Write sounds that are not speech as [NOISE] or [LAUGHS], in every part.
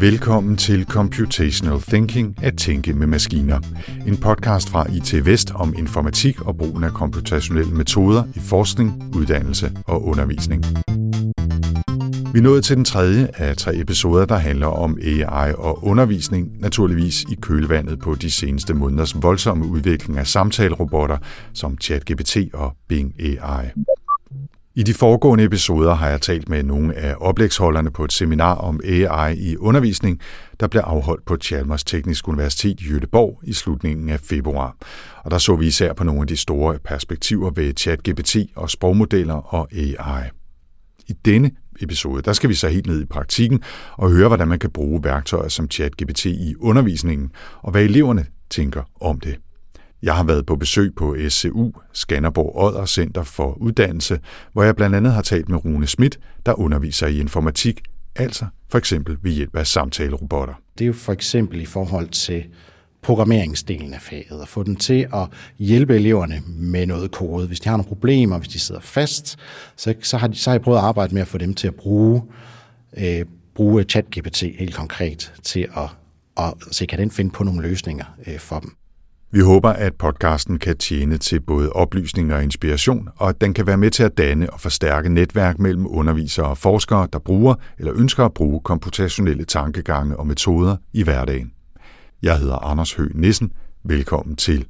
Velkommen til Computational Thinking at tænke med maskiner. En podcast fra IT Vest om informatik og brugen af computationelle metoder i forskning, uddannelse og undervisning. Vi er nået til den tredje af tre episoder, der handler om AI og undervisning, naturligvis i kølvandet på de seneste måneders voldsomme udvikling af samtalerobotter som ChatGPT og Bing AI. I de foregående episoder har jeg talt med nogle af oplægsholderne på et seminar om AI i undervisning, der blev afholdt på Chalmers Teknisk Universitet i Jødeborg i slutningen af februar. Og der så vi især på nogle af de store perspektiver ved ChatGPT og sprogmodeller og AI. I denne episode, der skal vi så helt ned i praktikken og høre, hvordan man kan bruge værktøjer som ChatGPT i undervisningen, og hvad eleverne tænker om det. Jeg har været på besøg på SCU, Skanderborg Odder Center for Uddannelse, hvor jeg blandt andet har talt med Rune Schmidt, der underviser i informatik, altså for eksempel ved hjælp af samtalerobotter. Det er jo for eksempel i forhold til programmeringsdelen af faget, og få den til at hjælpe eleverne med noget kode. Hvis de har nogle problemer, hvis de sidder fast, så, så, har, de, så har jeg prøvet at arbejde med at få dem til at bruge, øh, bruge ChatGPT helt konkret til at, at se, kan den finde på nogle løsninger øh, for dem. Vi håber, at podcasten kan tjene til både oplysning og inspiration, og at den kan være med til at danne og forstærke netværk mellem undervisere og forskere, der bruger eller ønsker at bruge komputationelle tankegange og metoder i hverdagen. Jeg hedder Anders Høgh Nissen. Velkommen til.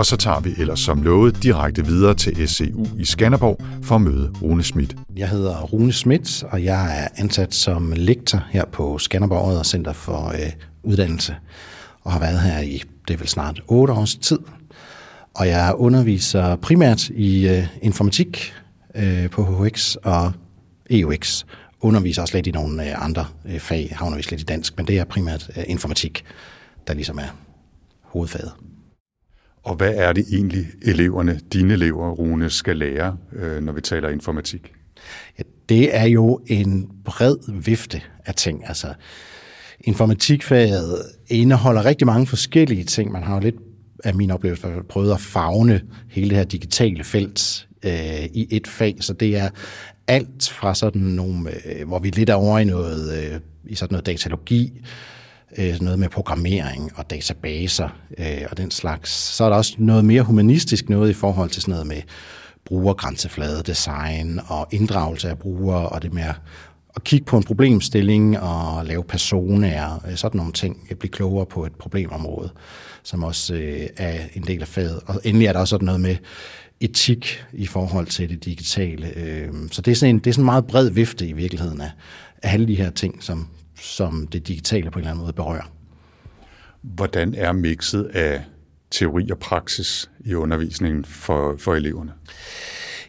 Og så tager vi ellers som lovet direkte videre til SCU i Skanderborg for at møde Rune Schmidt. Jeg hedder Rune Schmidt, og jeg er ansat som lektor her på Skanderborg Odder Center for øh, Uddannelse, og har været her i, det er vel snart 8 års tid. Og jeg underviser primært i øh, informatik øh, på HHX og EUX, underviser også lidt i nogle øh, andre øh, fag. Jeg har undervist lidt i dansk, men det er primært øh, informatik, der ligesom er hovedfaget. Og hvad er det egentlig eleverne, dine elever, Rune, skal lære, øh, når vi taler informatik? Ja, det er jo en bred vifte af ting. Altså, informatikfaget indeholder rigtig mange forskellige ting. Man har jo lidt af min oplevelse prøvet at fagne hele det her digitale felt øh, i et fag, så det er alt fra sådan nogle, øh, hvor vi lidt er over i noget, øh, i sådan noget datalogi, øh, noget med programmering og databaser øh, og den slags. Så er der også noget mere humanistisk noget i forhold til sådan noget med brugergrænseflade design og inddragelse af brugere og det med at kigge på en problemstilling og lave personer, øh, sådan nogle ting, øh, blive klogere på et problemområde, som også øh, er en del af faget. Og endelig er der også sådan noget med etik i forhold til det digitale. Øh, så det er sådan en, det er sådan en meget bred vifte i virkeligheden af, af alle de her ting, som, som det digitale på en eller anden måde berører. Hvordan er mixet af teori og praksis i undervisningen for, for eleverne?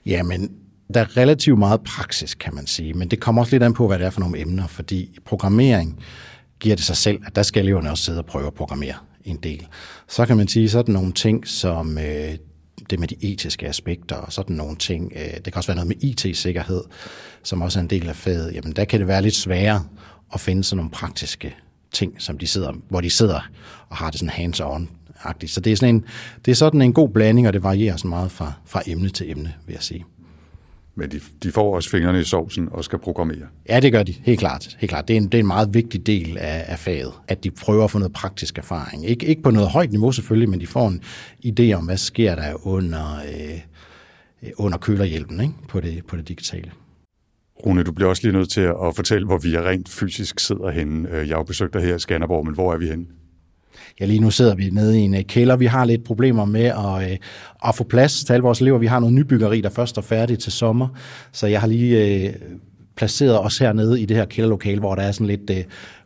Jamen, der er relativt meget praksis, kan man sige, men det kommer også lidt an på, hvad det er for nogle emner, fordi programmering giver det sig selv, at der skal eleverne også sidde og prøve at programmere en del. Så kan man sige sådan nogle ting som øh, det med de etiske aspekter og sådan nogle ting. Øh, det kan også være noget med IT-sikkerhed, som også er en del af faget. Jamen, der kan det være lidt sværere at finde sådan nogle praktiske ting, som de sidder, hvor de sidder og har det sådan hands-on. -agtigt. Så det er, sådan en, det er sådan en god blanding, og det varierer sådan meget fra, fra emne til emne, vil jeg sige. Men de, de får også fingrene i sovsen og skal programmere. Ja, det gør de, helt klart. Helt klart. Det, er en, det er en meget vigtig del af, af faget, at de prøver at få noget praktisk erfaring. Ik- ikke på noget højt niveau selvfølgelig, men de får en idé om, hvad sker der under, øh, under kølerhjælpen ikke? På, det, på det digitale. Rune, du bliver også lige nødt til at fortælle, hvor vi rent fysisk sidder henne. Øh, jeg har besøgt dig her i Skanderborg, men hvor er vi henne? Ja, lige nu sidder vi nede i en øh, kælder. Vi har lidt problemer med at, øh, at få plads til alle vores elever. Vi har noget nybyggeri, der først er færdigt til sommer, så jeg har lige øh, placeret os hernede i det her kælderlokale, hvor der er sådan lidt øh,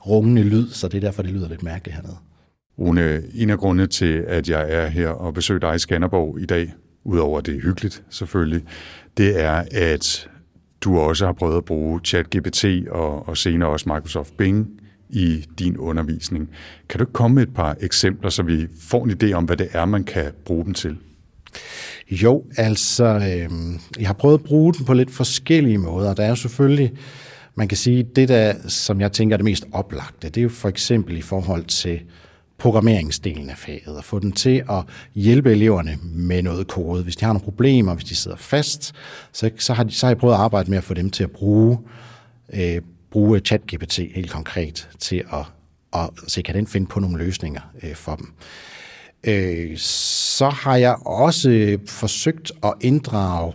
rungende lyd, så det er derfor, det lyder lidt mærkeligt hernede. Rune, en af grundene til, at jeg er her og besøger dig i Skanderborg i dag, udover det er hyggeligt selvfølgelig, det er, at du også har prøvet at bruge ChatGPT og, og senere også Microsoft Bing i din undervisning. Kan du komme med et par eksempler, så vi får en idé om, hvad det er, man kan bruge dem til? Jo, altså, øh, jeg har prøvet at bruge den på lidt forskellige måder. Der er jo selvfølgelig, man kan sige, det der, som jeg tænker er det mest oplagte, det er jo for eksempel i forhold til programmeringsdelen af faget, og få den til at hjælpe eleverne med noget kode. Hvis de har nogle problemer, hvis de sidder fast, så, så, har, de, så har jeg prøvet at arbejde med at få dem til at bruge, øh, bruge ChatGPT helt konkret til at, at se, kan den finde på nogle løsninger øh, for dem. Øh, så har jeg også øh, forsøgt at inddrage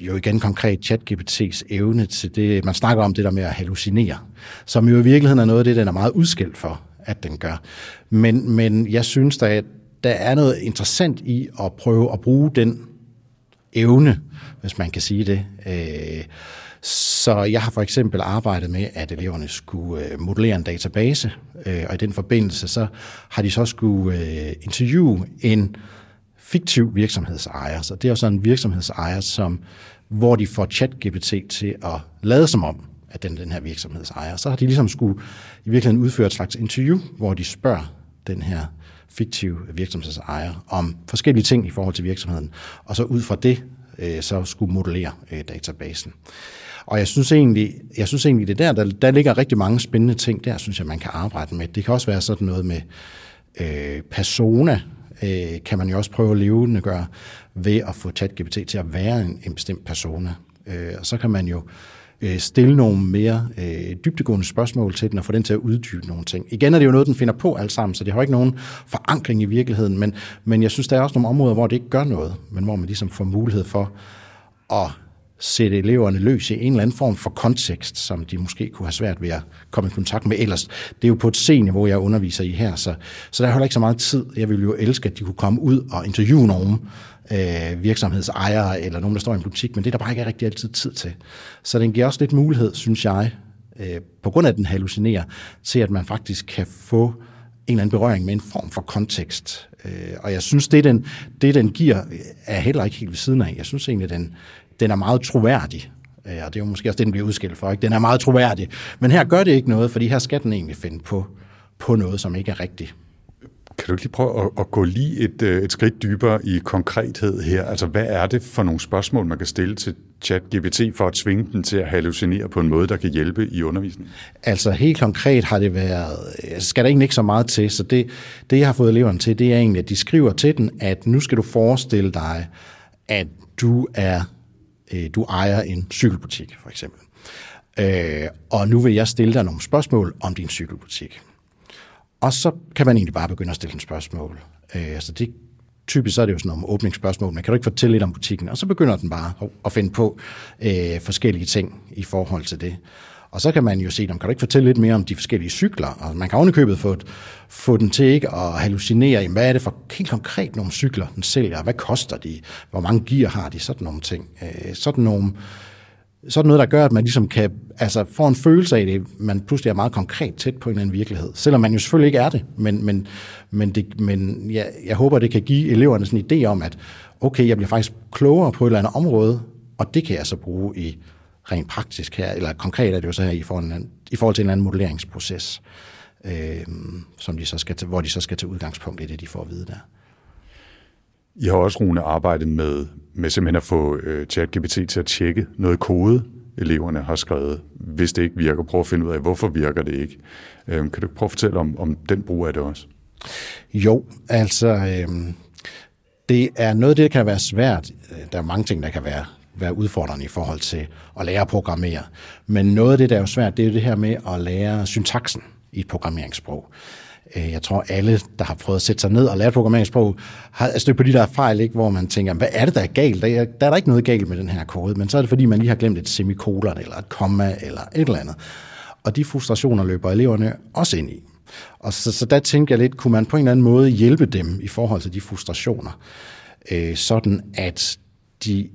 jo igen konkret ChatGPT's evne til det, man snakker om det der med at hallucinere, som jo i virkeligheden er noget af det, den er meget udskilt for at den gør. Men, men jeg synes, der, der er noget interessant i at prøve at bruge den evne, hvis man kan sige det. Øh, så jeg har for eksempel arbejdet med, at eleverne skulle øh, modellere en database, øh, og i den forbindelse så har de så skulle øh, interviewe en fiktiv virksomhedsejer. Så det er jo sådan en virksomhedsejer, som, hvor de får ChatGPT til at lade som om, af den, den her virksomhedsejer. Så har de ligesom skulle i virkeligheden udføre et slags interview, hvor de spørger den her fiktive virksomhedsejer om forskellige ting i forhold til virksomheden, og så ud fra det øh, så skulle modellere øh, databasen. Og jeg synes egentlig, jeg synes egentlig det der, der, der ligger rigtig mange spændende ting der, synes jeg, man kan arbejde med. Det kan også være sådan noget med øh, persona, øh, kan man jo også prøve at levende gøre ved at få ChatGPT til at være en, en bestemt persona. Øh, og så kan man jo øh, Øh, stille nogle mere øh, dybtegående spørgsmål til den og få den til at uddybe nogle ting. Igen er det jo noget, den finder på alt sammen, så det har ikke nogen forankring i virkeligheden, men, men jeg synes, der er også nogle områder, hvor det ikke gør noget, men hvor man ligesom får mulighed for at sætte eleverne løs i en eller anden form for kontekst, som de måske kunne have svært ved at komme i kontakt med ellers. Det er jo på et C-niveau, jeg underviser i her, så, så der er heller ikke så meget tid. Jeg ville jo elske, at de kunne komme ud og interviewe nogen, øh, virksomhedsejere eller nogen, der står i en butik, men det er der bare ikke rigtig altid tid til. Så den giver også lidt mulighed, synes jeg, øh, på grund af at den hallucinerer, til at man faktisk kan få en eller anden berøring med en form for kontekst. Øh, og jeg synes, det den, det den giver, er heller ikke helt ved siden af. Jeg synes egentlig, den, den er meget troværdig. Øh, og det er jo måske også det, den bliver udskilt for. Ikke? Den er meget troværdig. Men her gør det ikke noget, fordi her skal den egentlig finde på, på noget, som ikke er rigtigt. Kan du ikke lige prøve at, at gå lige et, øh, et skridt dybere i konkrethed her? Altså, hvad er det for nogle spørgsmål, man kan stille til ChatGPT for at tvinge den til at hallucinere på en måde, der kan hjælpe i undervisningen? Altså, helt konkret har det været, øh, skal der egentlig ikke så meget til, så det, det jeg har fået eleverne til, det er egentlig, at de skriver til den, at nu skal du forestille dig, at du er øh, du ejer en cykelbutik, for eksempel. og nu vil jeg stille dig nogle spørgsmål om din cykelbutik. Og så kan man egentlig bare begynde at stille en spørgsmål. Øh, altså det, typisk så er det jo sådan nogle åbningsspørgsmål, men kan du ikke fortælle lidt om butikken? Og så begynder den bare at finde på øh, forskellige ting i forhold til det. Og så kan man jo se, kan du ikke fortælle lidt mere om de forskellige cykler? Og man kan ovenikøbet få, få den til ikke at hallucinere, jamen, hvad er det for helt konkret nogle cykler, den sælger? Hvad koster de? Hvor mange gear har de? Sådan nogle ting. Øh, sådan nogle sådan noget, der gør, at man ligesom kan altså, få en følelse af det, man pludselig er meget konkret tæt på en eller anden virkelighed. Selvom man jo selvfølgelig ikke er det, men, men, men, det, men jeg, jeg håber, det kan give eleverne sådan en idé om, at okay, jeg bliver faktisk klogere på et eller andet område, og det kan jeg så bruge i rent praktisk her, eller konkret er det jo så her i forhold, i forhold til en eller anden modelleringsproces, øh, som de så skal hvor de så skal til udgangspunkt i det, de får at vide der. I har også, Rune, arbejdet med, med simpelthen at få øh, ChatGPT til at tjekke noget kode, eleverne har skrevet. Hvis det ikke virker, prøv at finde ud af, hvorfor virker det ikke. Øh, kan du prøve at fortælle om, om den brug af det også? Jo, altså, øh, det er noget, det kan være svært. Øh, der er mange ting, der kan være være udfordrende i forhold til at lære at programmere. Men noget af det, der er jo svært, det er jo det her med at lære syntaksen i et programmeringssprog. Øh, jeg tror, alle, der har prøvet at sætte sig ned og lære programmeringssprog, har stødt på de der fejl, ikke, hvor man tænker, hvad er det, der er galt? Der er, der er der ikke noget galt med den her kode, men så er det, fordi man lige har glemt et semikolon, eller et komma, eller et eller andet. Og de frustrationer løber eleverne også ind i. Og så, så der tænker jeg lidt, kunne man på en eller anden måde hjælpe dem i forhold til de frustrationer, øh, sådan at de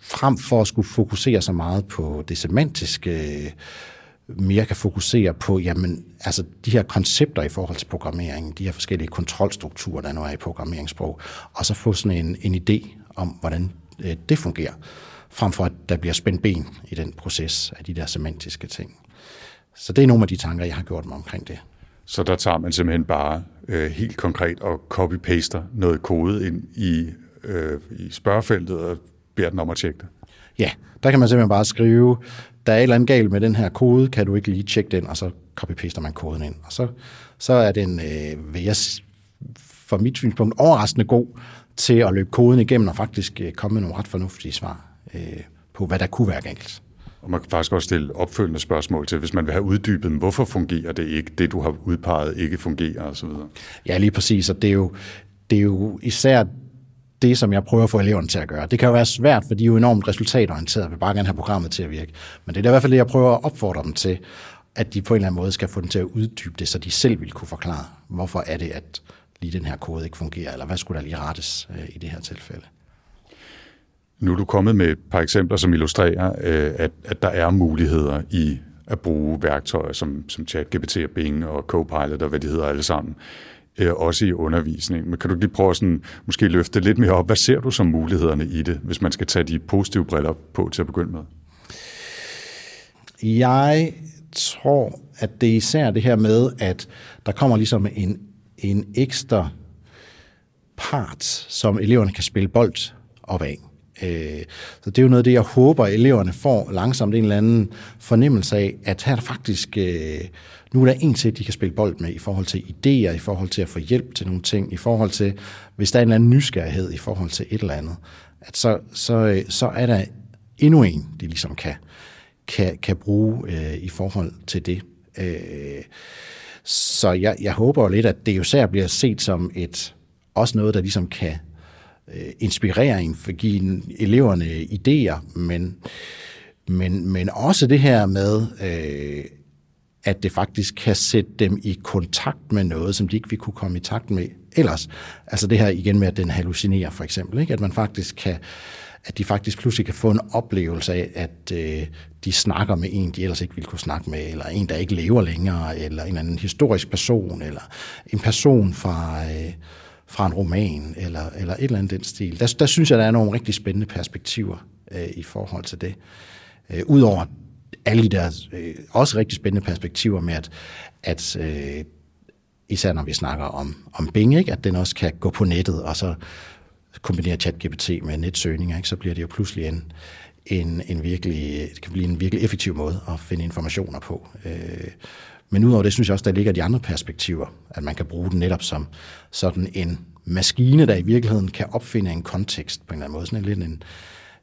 frem for at skulle fokusere så meget på det semantiske, øh, mere kan fokusere på, jamen, altså de her koncepter i forhold til programmering, de her forskellige kontrolstrukturer, der nu er i programmeringssprog, og så få sådan en, en idé om, hvordan øh, det fungerer, frem for at der bliver spændt ben i den proces af de der semantiske ting. Så det er nogle af de tanker, jeg har gjort mig omkring det. Så der tager man simpelthen bare øh, helt konkret og copy-paster noget kode ind i, øh, i spørgefeltet og beder den om at tjekke det? Ja, der kan man simpelthen bare skrive, der er et eller andet galt med den her kode, kan du ikke lige tjekke den, og så copy-paster man koden ind. Og så, så er den, øh, vil jeg for mit synspunkt, overraskende god til at løbe koden igennem og faktisk øh, komme med nogle ret fornuftige svar øh, på, hvad der kunne være galt. Og man kan faktisk også stille opfølgende spørgsmål til, hvis man vil have uddybet, hvorfor fungerer det ikke, det du har udpeget ikke fungerer osv. Ja, lige præcis, og det er jo, det er jo især det, som jeg prøver at få eleverne til at gøre. Det kan jo være svært, for de er jo enormt resultatorienterede, og vil bare gerne have programmet til at virke. Men det er i hvert fald det, jeg prøver at opfordre dem til, at de på en eller anden måde skal få dem til at uddybe det, så de selv vil kunne forklare, hvorfor er det, at lige den her kode ikke fungerer, eller hvad skulle der lige rettes øh, i det her tilfælde. Nu er du kommet med et par eksempler, som illustrerer, øh, at, at der er muligheder i at bruge værktøjer som, som ChatGPT og Bing og Copilot og hvad de hedder alle sammen, øh, Øh, også i undervisningen. Men kan du lige prøve at sådan, måske løfte lidt mere op? Hvad ser du som mulighederne i det, hvis man skal tage de positive briller på til at begynde med? Jeg tror, at det er især det her med, at der kommer ligesom en, en ekstra part, som eleverne kan spille bold op af. Øh, så det er jo noget af det, jeg håber, at eleverne får langsomt en eller anden fornemmelse af, at her er der faktisk, øh, nu er der en til, de kan spille bold med i forhold til idéer, i forhold til at få hjælp til nogle ting, i forhold til, hvis der er en eller anden nysgerrighed i forhold til et eller andet, at så, så, øh, så er der endnu en, de ligesom kan, kan, kan bruge øh, i forhold til det. Øh, så jeg, jeg håber lidt, at det jo særligt bliver set som et, også noget, der ligesom kan øh, en for give eleverne idéer, men, men, men også det her med, øh, at det faktisk kan sætte dem i kontakt med noget, som de ikke vil kunne komme i takt med ellers. Altså det her igen med, at den hallucinerer for eksempel, ikke? at man faktisk kan at de faktisk pludselig kan få en oplevelse af, at øh, de snakker med en, de ellers ikke ville kunne snakke med, eller en, der ikke lever længere, eller en anden historisk person, eller en person fra, øh, fra en roman, eller, eller et eller andet den stil. Der, der synes jeg, der er nogle rigtig spændende perspektiver øh, i forhold til det. Øh, Udover alle de der øh, også rigtig spændende perspektiver med, at, at øh, især når vi snakker om, om Bing, ikke? at den også kan gå på nettet, og så kombinere ChatGPT med netsøgninger, ikke? så bliver det jo pludselig en, en, en virkelig, det kan blive en virkelig effektiv måde at finde informationer på. Øh, men udover det synes jeg også, der ligger de andre perspektiver, at man kan bruge den netop som sådan en maskine, der i virkeligheden kan opfinde en kontekst på en eller anden måde. Sådan en, lidt en,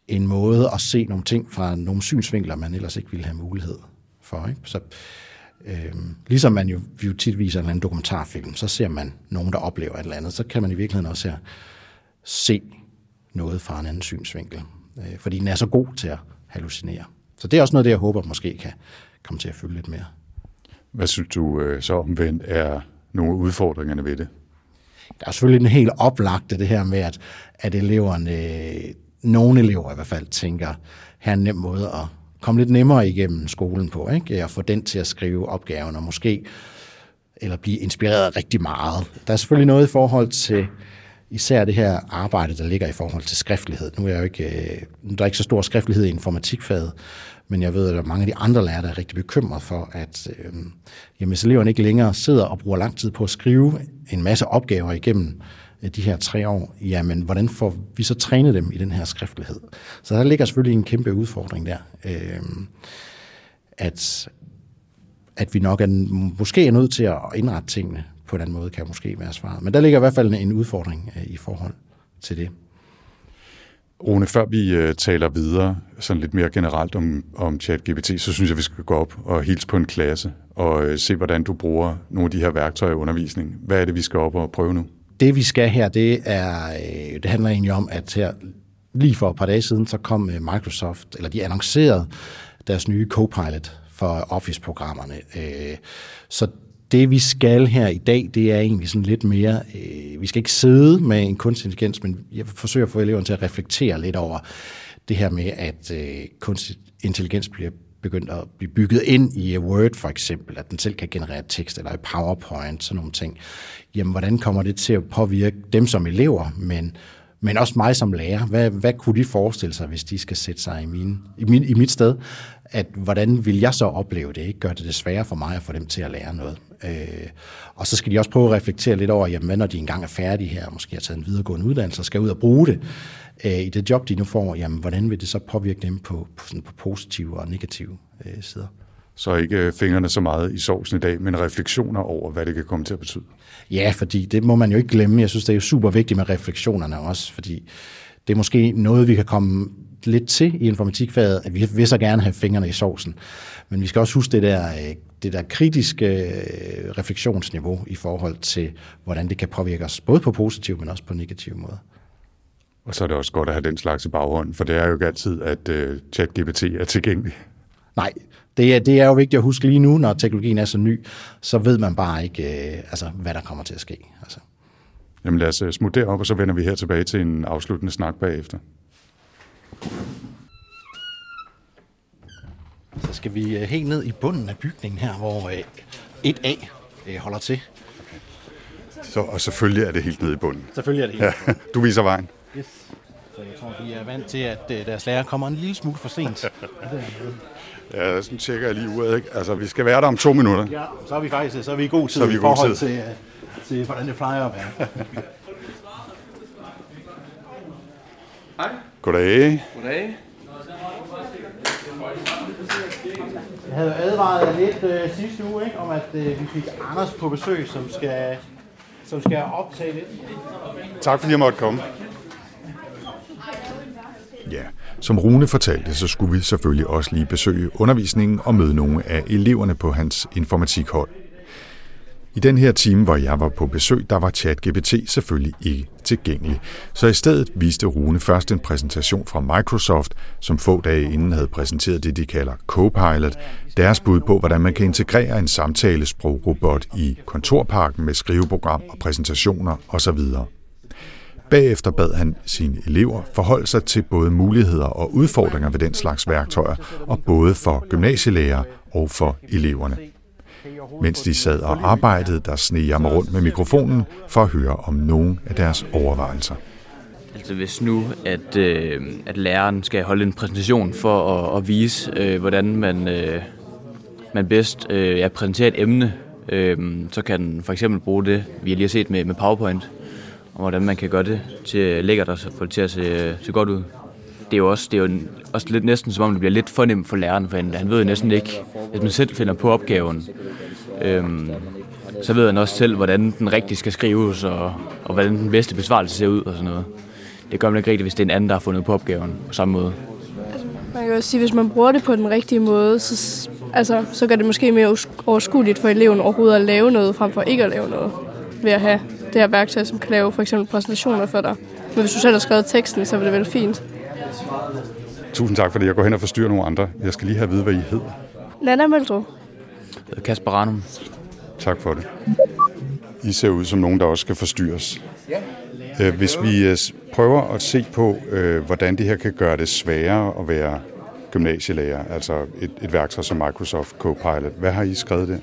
en måde at se nogle ting fra nogle synsvinkler, man ellers ikke ville have mulighed for. Ikke? Så, øh, ligesom man jo, jo tit viser en eller anden dokumentarfilm, så ser man nogen, der oplever et eller andet, så kan man i virkeligheden også her se noget fra en anden synsvinkel. Øh, fordi den er så god til at hallucinere. Så det er også noget, det jeg håber måske kan komme til at følge lidt mere. Hvad synes du øh, så omvendt er nogle udfordringerne ved det? Der er selvfølgelig en helt oplagte det her med, at, at eleverne, nogle elever i hvert fald, tænker, her er en nem måde at komme lidt nemmere igennem skolen på, ikke? og få den til at skrive opgaven, og måske eller blive inspireret rigtig meget. Der er selvfølgelig noget i forhold til især det her arbejde, der ligger i forhold til skriftlighed. Nu er jeg jo ikke, øh, der er ikke så stor skriftlighed i informatikfaget, men jeg ved, at der er mange af de andre lærere, der er rigtig bekymret for, at øh, jamen, hvis eleverne ikke længere sidder og bruger lang tid på at skrive en masse opgaver igennem øh, Øh, de her tre år, jamen hvordan får vi så trænet dem i den her skriftlighed? Så der ligger selvfølgelig en kæmpe udfordring der. Øh, at, at vi nok er, måske er nødt til at indrette tingene på en anden måde, kan måske være svaret. Men der ligger i hvert fald en udfordring øh, i forhold til det. Rune, før vi øh, taler videre, sådan lidt mere generelt om, om ChatGPT, så synes jeg, vi skal gå op og hilse på en klasse og øh, se, hvordan du bruger nogle af de her værktøjer i undervisning. Hvad er det, vi skal op og prøve nu? Det, vi skal her, det, er, øh, det handler egentlig om, at her lige for et par dage siden, så kom øh, Microsoft, eller de annoncerede deres nye Copilot for Office-programmerne. Øh, så det vi skal her i dag, det er egentlig sådan lidt mere, vi skal ikke sidde med en kunstig intelligens, men jeg forsøger at få eleverne til at reflektere lidt over det her med, at kunstig intelligens bliver begyndt at blive bygget ind i Word for eksempel, at den selv kan generere tekst, eller i PowerPoint, sådan nogle ting. Jamen, hvordan kommer det til at påvirke dem som elever, men, men også mig som lærer? Hvad, hvad kunne de forestille sig, hvis de skal sætte sig i, min, i, min, i mit sted? At hvordan vil jeg så opleve det? Ikke? Gør det det sværere for mig at få dem til at lære noget? Øh, og så skal de også prøve at reflektere lidt over, jamen, hvad når de engang er færdige her, måske har taget en videregående uddannelse og skal ud og bruge det, øh, i det job, de nu får, jamen, hvordan vil det så påvirke dem på, på, sådan på positive og negative øh, sider? Så ikke øh, fingrene så meget i sovsen i dag, men refleksioner over, hvad det kan komme til at betyde. Ja, fordi det må man jo ikke glemme. Jeg synes, det er jo super vigtigt med refleksionerne også, fordi det er måske noget, vi kan komme lidt til i informatikfaget, at vi vil så gerne have fingrene i sovsen. Men vi skal også huske det der, øh, det der kritiske øh, refleksionsniveau i forhold til, hvordan det kan påvirke os, både på positiv, men også på negativ måde. Og så er det også godt at have den slags i baghånden, for det er jo ikke altid, at uh, ChatGPT er tilgængelig. Nej, det er, det er jo vigtigt at huske lige nu, når teknologien er så ny, så ved man bare ikke, uh, altså, hvad der kommer til at ske. Altså. Jamen lad os smutte op, og så vender vi her tilbage til en afsluttende snak bagefter. Så skal vi uh, helt ned i bunden af bygningen her, hvor uh, 1A uh, holder til. Så, og selvfølgelig er det helt nede i bunden. Selvfølgelig er det helt ja, [LAUGHS] Du viser vejen. Yes. Så jeg tror, de er vant til, at uh, deres lærer kommer en lille smule for sent. [LAUGHS] ja, sådan tjekker jeg lige uret. Ikke? Altså, vi skal være der om to minutter. Ja, så er vi faktisk så er vi i god tid så er vi i forhold tid. til, uh, til, hvordan det plejer at være. [LAUGHS] Hej. Goddag. Goddag. Jeg havde advaret lidt øh, sidste uge ikke, om, at øh, vi fik Anders på besøg, som skal, som skal optage lidt. Tak fordi jeg måtte komme. Som Rune fortalte, så skulle vi selvfølgelig også lige besøge undervisningen og møde nogle af eleverne på hans informatikhold. I den her time, hvor jeg var på besøg, der var ChatGPT selvfølgelig ikke tilgængelig. Så i stedet viste Rune først en præsentation fra Microsoft, som få dage inden havde præsenteret det, de kalder Copilot, deres bud på, hvordan man kan integrere en samtalesprogrobot i kontorparken med skriveprogram og præsentationer osv. Bagefter bad han sine elever forholde sig til både muligheder og udfordringer ved den slags værktøjer, og både for gymnasielærer og for eleverne. Mens de sad og arbejdede, der sneg jeg mig rundt med mikrofonen for at høre om nogen af deres overvejelser. Altså hvis nu, at, øh, at læreren skal holde en præsentation for at, at vise, øh, hvordan man, øh, man bedst øh, ja, præsenterer et emne, øh, så kan den for eksempel bruge det, vi har lige set med, med PowerPoint, og hvordan man kan gøre det til lækkert og få det til at se, se godt ud. Det er jo også, det er jo også lidt næsten som om det bliver lidt for nemt for læreren, for han, han ved jo næsten ikke, hvis man selv finder på opgaven, øhm, så ved han også selv, hvordan den rigtig skal skrives, og, og hvordan den bedste besvarelse ser ud og sådan noget. Det gør man ikke rigtigt, hvis det er en anden, der har fundet på opgaven på samme måde. Altså, man kan også sige, hvis man bruger det på den rigtige måde, så, altså, så gør det måske mere overskueligt for eleven overhovedet at lave noget, frem for ikke at lave noget, ved at have det her værktøj, som kan lave for eksempel præsentationer for dig. Men hvis du selv har skrevet teksten, så er det vel fint. Tusind tak, fordi jeg går hen og forstyrrer nogle andre. Jeg skal lige have at vide, hvad I hedder. Nana Møldrup. Kasper Ranum. Tak for det. I ser ud som nogen, der også skal forstyrres. Ja. Hvis vi øh, prøver at se på, øh, hvordan det her kan gøre det sværere at være gymnasielærer, altså et, et værktøj som Microsoft Copilot. Hvad har I skrevet der?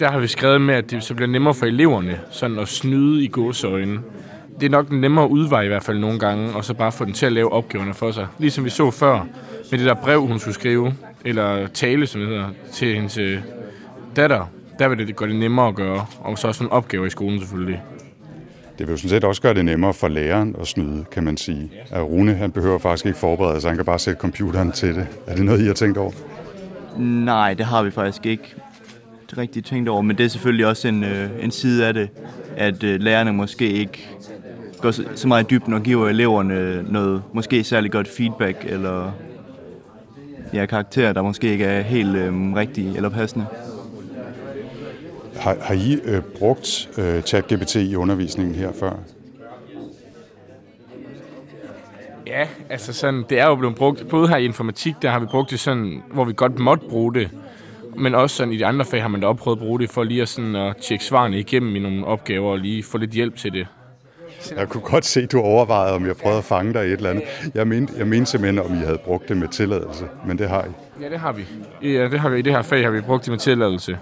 Der har vi skrevet med, at det så bliver nemmere for eleverne sådan at snyde i gåseøjne. Det er nok en nemmere udvej i hvert fald nogle gange, og så bare få den til at lave opgaverne for sig. Ligesom vi så før med det der brev, hun skulle skrive, eller tale, som det hedder, til hendes øh, datter. Der vil det gøre det nemmere at gøre, og så også en opgave i skolen selvfølgelig. Det vil jo sådan set også gøre det nemmere for læreren at snyde, kan man sige. At Rune han behøver faktisk ikke forberede sig, han kan bare sætte computeren til det. Er det noget, I har tænkt over? Nej, det har vi faktisk ikke rigtig tænkt over, men det er selvfølgelig også en, øh, en side af det, at øh, lærerne måske ikke går så, så meget i dybden og giver eleverne noget måske særlig godt feedback, eller ja, karakterer, der måske ikke er helt øh, rigtige eller passende. Har, har I øh, brugt øh, ChatGPT i undervisningen her før? Ja, altså sådan, det er jo blevet brugt, både her i informatik, der har vi brugt det sådan, hvor vi godt måtte bruge det, men også sådan i de andre fag har man da prøvet at bruge det for lige at, sådan, at tjekke svarene igennem i nogle opgaver og lige få lidt hjælp til det. Jeg kunne godt se, at du overvejede, om jeg prøvede at fange dig i et eller andet. Jeg mente, jeg mente simpelthen, om I havde brugt det med tilladelse, men det har I. Ja, det har vi. Ja, det har vi. I det her fag har vi brugt det med tilladelse.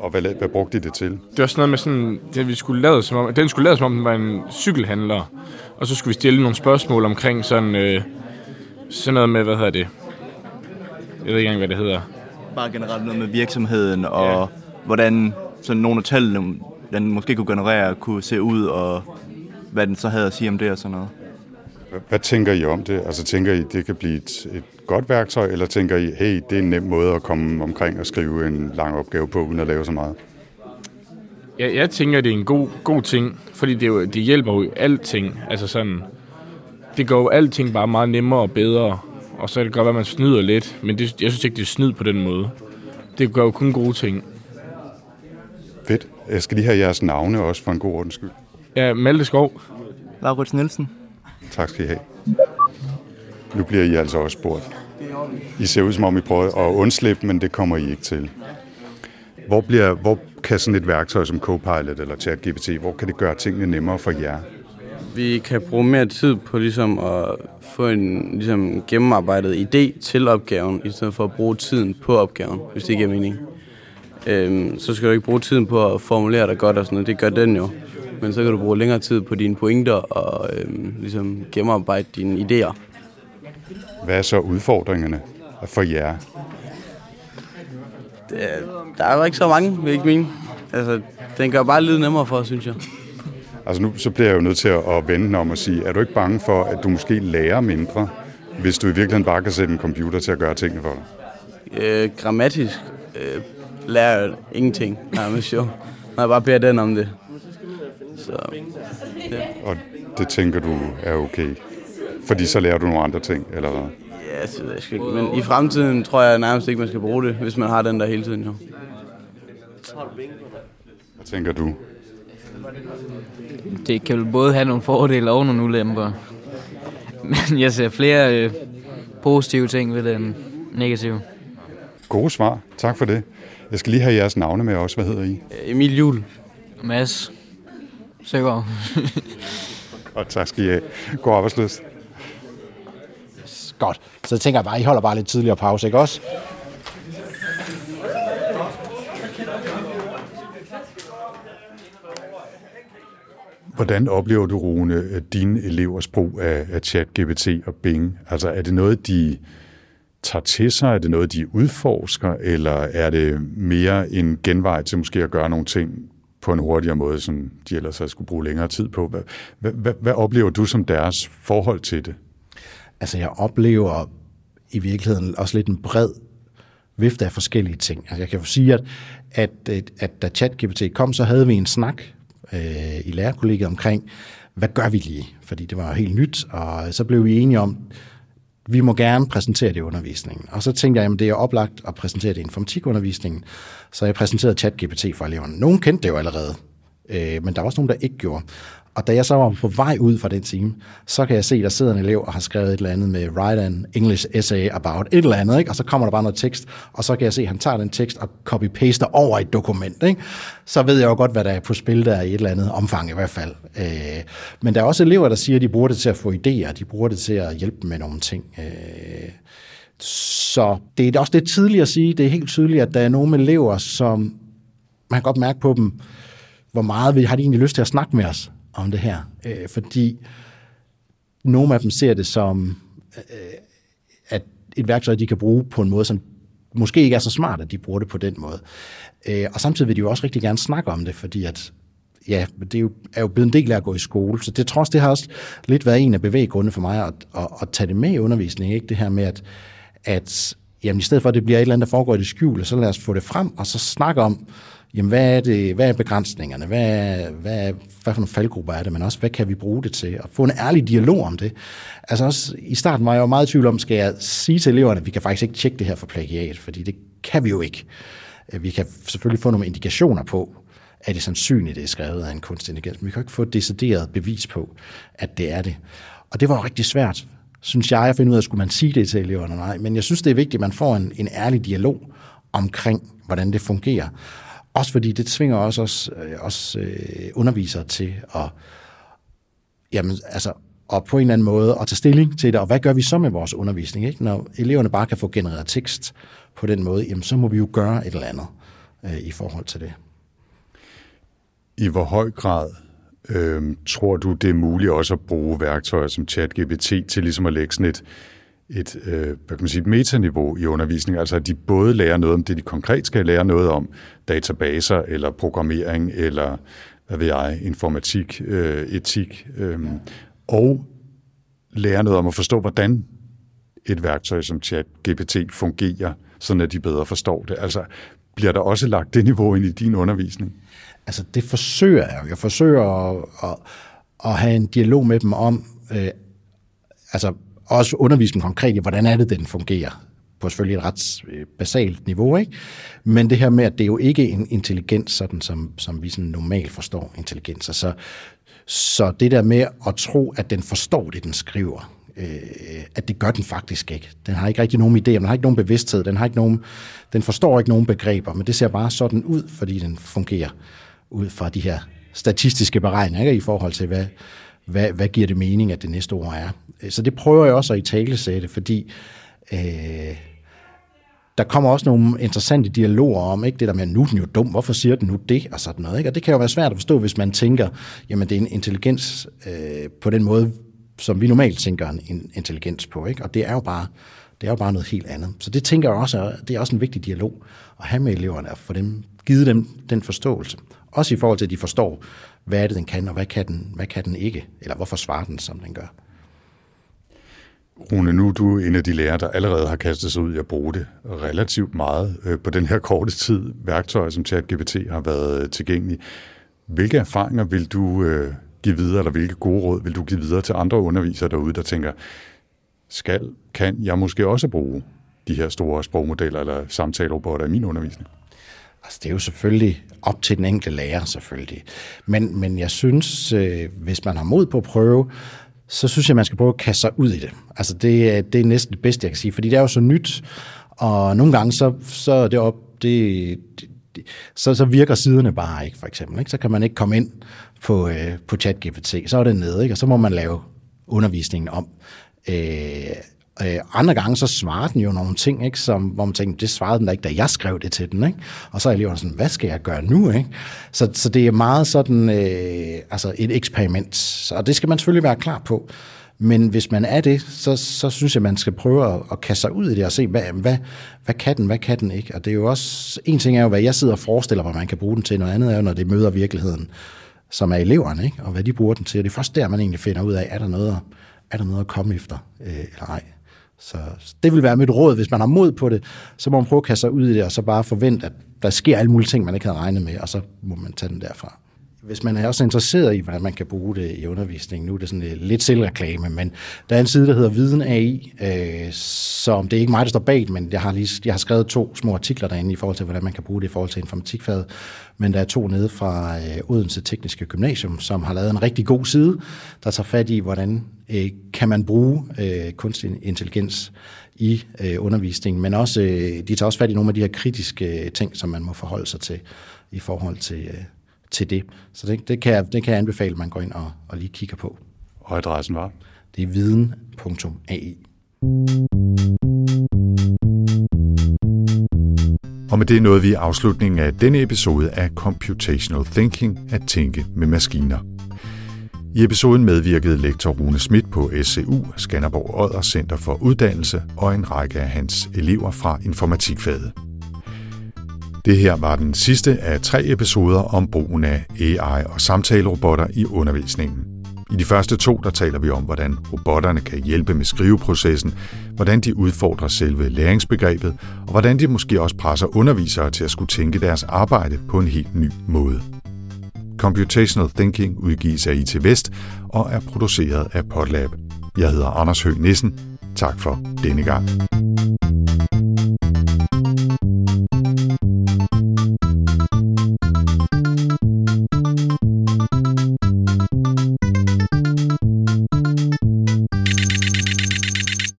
Og hvad, hvad brugte I det til? Det var sådan noget med sådan, det, vi skulle lade som om, den skulle lade som om, den var en cykelhandler. Og så skulle vi stille nogle spørgsmål omkring sådan, øh, sådan noget med, hvad hedder det? Jeg ved ikke engang, hvad det hedder. Bare generelt noget med virksomheden, og ja. hvordan sådan nogle af tallene, den måske kunne generere, kunne se ud, og hvad den så havde at sige om det og sådan noget. Hvad tænker I om det? Altså tænker I, det kan blive et, et godt værktøj, eller tænker I, hey, det er en nem måde at komme omkring og skrive en lang opgave på, uden at lave så meget? Jeg, jeg tænker, det er en god, god ting, fordi det, jo, det hjælper jo alting. Altså sådan, det går jo alting bare meget nemmere og bedre. Og så kan det godt være, at man snyder lidt, men det, jeg synes ikke, det er snyd på den måde. Det gør jo kun gode ting. Fedt. Jeg skal lige have jeres navne også for en god ordens skyld. Ja, Malte Skov. Laurits Nielsen. Tak skal I have. Nu bliver I altså også spurgt. I ser ud som om I prøver at undslippe, men det kommer I ikke til. Hvor, bliver, hvor kan sådan et værktøj som Copilot eller ChatGPT, hvor kan det gøre tingene nemmere for jer? Vi kan bruge mere tid på ligesom at få en ligesom gennemarbejdet idé til opgaven, i stedet for at bruge tiden på opgaven, hvis det giver mening. Øhm, så skal du ikke bruge tiden på at formulere dig godt og sådan noget, det gør den jo. Men så kan du bruge længere tid på dine pointer og øhm, ligesom gennemarbejde dine idéer. Hvad er så udfordringerne for jer? Det, der er jo ikke så mange, vil jeg ikke mene. Altså, den gør bare lidt nemmere for os, synes jeg. Altså nu så bliver jeg jo nødt til at, vende om og sige, er du ikke bange for, at du måske lærer mindre, hvis du i virkeligheden bare kan sætte en computer til at gøre tingene for dig? Øh, grammatisk øh, lærer jeg ingenting, nærmest jo. Når jeg bare beder den om det. Så, ja. Og det tænker du er okay? Fordi så lærer du nogle andre ting, eller hvad? Ja, det ved jeg ikke. Men i fremtiden tror jeg nærmest ikke, man skal bruge det, hvis man har den der hele tiden, jo. Hvad tænker du? Det kan vel både have nogle fordele og nogle ulemper. Men jeg ser flere øh, positive ting ved det end negative. Gode svar. Tak for det. Jeg skal lige have jeres navne med også. Hvad hedder I? Emil Jul. Mads Søgaard. Og tak skal I have. God arbejdsløst. Godt. Så jeg tænker bare, I holder bare lidt tidligere pause, ikke også? Hvordan oplever du, Rune, øh, dine elevers brug af, af ChatGPT og Bing? Altså er det noget, de tager til sig? Er det noget, de udforsker? Eller er det mere en genvej til måske at gøre nogle ting på en hurtigere måde, som de ellers havde skulle bruge længere tid på? Hvad, hvad, hvad, hvad oplever du som deres forhold til det? Altså jeg oplever i virkeligheden også lidt en bred vifte af forskellige ting. Altså jeg kan jo sige, at, at, at, at da ChatGPT kom, så havde vi en snak øh, i lærerkollegiet omkring, hvad gør vi lige? Fordi det var helt nyt, og så blev vi enige om, vi må gerne præsentere det i undervisningen. Og så tænkte jeg, at det er oplagt at præsentere det i informatikundervisningen. Så jeg præsenterede ChatGPT for eleverne. Nogen kendte det jo allerede, øh, men der var også nogen, der ikke gjorde. Og da jeg så var på vej ud fra den time, så kan jeg se, at der sidder en elev og har skrevet et eller andet med write an English essay about et eller andet, ikke? og så kommer der bare noget tekst, og så kan jeg se, at han tager den tekst og copy-paster over et dokument. Ikke? Så ved jeg jo godt, hvad der er på spil der i et eller andet omfang i hvert fald. Øh, men der er også elever, der siger, at de bruger det til at få idéer, de bruger det til at hjælpe dem med nogle ting. Øh, så det er også lidt tidligt at sige, det er helt tydeligt, at der er nogle elever, som man kan godt mærke på dem, hvor meget har de egentlig lyst til at snakke med os om det her, øh, fordi nogle af dem ser det som øh, at et værktøj, de kan bruge på en måde, som måske ikke er så smart, at de bruger det på den måde. Øh, og samtidig vil de jo også rigtig gerne snakke om det, fordi at ja, det er jo, er jo blevet en del af at gå i skole. Så det trods det har også lidt været en af bevæggrundene for mig at, at, at tage det med i undervisningen. Ikke? Det her med, at, at jamen, i stedet for, at det bliver et eller andet, der foregår i det skjule, så lad os få det frem, og så snakke om, jamen hvad er, det, hvad er begrænsningerne, hvad, er, hvad, er, hvad for nogle faldgrupper er det, men også hvad kan vi bruge det til, og få en ærlig dialog om det. Altså også, i starten var jeg jo meget i tvivl om, skal jeg sige til eleverne, at vi kan faktisk ikke tjekke det her for plagiat, fordi det kan vi jo ikke. Øh, vi kan selvfølgelig få nogle indikationer på, at det sandsynligt det er skrevet af en kunstig intelligens, men vi kan jo ikke få et decideret bevis på, at det er det. Og det var rigtig svært, synes jeg, at finde ud af, skulle man sige det til eleverne nej. Men jeg synes, det er vigtigt, at man får en, en ærlig dialog omkring, hvordan det fungerer. Også fordi det tvinger også os, øh, os øh, undervisere til at, jamen, altså, og på en eller anden måde at tage stilling til det, og hvad gør vi så med vores undervisning? Ikke? Når eleverne bare kan få genereret tekst på den måde, jamen, så må vi jo gøre et eller andet øh, i forhold til det. I hvor høj grad øh, tror du, det er muligt også at bruge værktøjer som ChatGPT til ligesom at lægge sådan et, et, øh, hvad kan man sige, et metaniveau i undervisningen, altså at de både lærer noget om det, de konkret skal lære noget om, databaser eller programmering eller, hvad ved jeg, informatik, øh, etik, øh, og lære noget om at forstå, hvordan et værktøj som ChatGPT fungerer, så at de bedre forstår det? Altså, bliver der også lagt det niveau ind i din undervisning? Altså, det forsøger jeg Jeg forsøger at, at, at have en dialog med dem om, øh, altså også undervise dem konkret i, hvordan er det, den fungerer på selvfølgelig et ret øh, basalt niveau, ikke? Men det her med, at det er jo ikke en intelligens, sådan som, som vi sådan normalt forstår intelligens. Så, så det der med at tro, at den forstår det, den skriver, øh, at det gør den faktisk ikke. Den har ikke rigtig nogen idé, den har ikke nogen bevidsthed, den, har ikke nogen, den forstår ikke nogen begreber, men det ser bare sådan ud, fordi den fungerer ud fra de her statistiske beregninger ikke? i forhold til, hvad, hvad, hvad giver det mening, at det næste ord er. Så det prøver jeg også at i tale sætte, fordi øh, der kommer også nogle interessante dialoger om, ikke det der med, nu er den jo dum, hvorfor siger den nu det, og sådan noget. Ikke? Og det kan jo være svært at forstå, hvis man tænker, jamen det er en intelligens øh, på den måde, som vi normalt tænker en intelligens på. Ikke? Og det er jo bare det er jo bare noget helt andet. Så det tænker jeg også, det er også en vigtig dialog at have med eleverne, at få dem, give dem den forståelse. Også i forhold til, at de forstår, hvad er det, den kan, og hvad kan den, hvad kan den ikke, eller hvorfor svarer den, som den gør. Rune, nu er du en af de lærere, der allerede har kastet sig ud i at bruge det relativt meget øh, på den her korte tid. Værktøjer som ChatGPT har været øh, tilgængelige. Hvilke erfaringer vil du øh, give videre, eller hvilke gode råd vil du give videre til andre undervisere derude, der tænker, skal, kan jeg måske også bruge de her store sprogmodeller eller samtalerobotter i min undervisning? Altså, det er jo selvfølgelig op til den enkelte lærer, selvfølgelig. Men, men jeg synes, øh, hvis man har mod på at prøve, så synes jeg, man skal prøve at kaste sig ud i det. Altså, det, det er næsten det bedste, jeg kan sige, fordi det er jo så nyt, og nogle gange, så, så er det op, det, det, så, så virker siderne bare ikke, for eksempel. Ikke? Så kan man ikke komme ind på, øh, på ChatGPT, så er det nede, ikke? og så må man lave undervisningen om. Øh, Øh, andre gange så svarer den jo nogle ting, ikke, som, hvor man tænker, det svarede den da ikke, da jeg skrev det til den. Ikke? Og så er eleverne sådan, hvad skal jeg gøre nu? Ikke? Så, så det er meget sådan øh, altså et eksperiment, og det skal man selvfølgelig være klar på. Men hvis man er det, så, så synes jeg, man skal prøve at, at kaste sig ud i det og se, hvad, hvad, hvad kan den, hvad kan den ikke? Og det er jo også, en ting er jo, hvad jeg sidder og forestiller mig, man kan bruge den til, noget andet er jo, når det møder virkeligheden, som er eleverne, ikke? og hvad de bruger den til. Og det er først der, man egentlig finder ud af, er der noget, er der noget at komme efter, øh, eller ej. Så det vil være mit råd, hvis man har mod på det, så må man prøve at kaste sig ud i det, og så bare forvente, at der sker alle mulige ting, man ikke havde regnet med, og så må man tage den derfra. Hvis man er også interesseret i, hvordan man kan bruge det i undervisningen, nu er det sådan øh, lidt selvreklame, men der er en side, der hedder Viden AI, øh, som det er ikke mig, der står bag men jeg har, lige, jeg har skrevet to små artikler derinde i forhold til, hvordan man kan bruge det i forhold til informatikfaget, men der er to nede fra øh, Odense Tekniske Gymnasium, som har lavet en rigtig god side, der tager fat i, hvordan øh, kan man bruge øh, kunstig intelligens i øh, undervisningen, men også, øh, de tager også fat i nogle af de her kritiske øh, ting, som man må forholde sig til i forhold til, øh, til det. Så det, det, kan jeg, det kan jeg anbefale, at man går ind og, og lige kigger på. Og adressen var? Det er viden.ai. Og med det nåede vi afslutningen af denne episode af Computational Thinking at tænke med maskiner. I episoden medvirkede lektor Rune Schmidt på SCU, Skanderborg Odder Center for Uddannelse og en række af hans elever fra informatikfaget. Det her var den sidste af tre episoder om brugen af AI og samtalerobotter i undervisningen. I de første to, der taler vi om, hvordan robotterne kan hjælpe med skriveprocessen, hvordan de udfordrer selve læringsbegrebet, og hvordan de måske også presser undervisere til at skulle tænke deres arbejde på en helt ny måde. Computational Thinking udgives af IT Vest og er produceret af Podlab. Jeg hedder Anders Høgh Nissen. Tak for denne gang.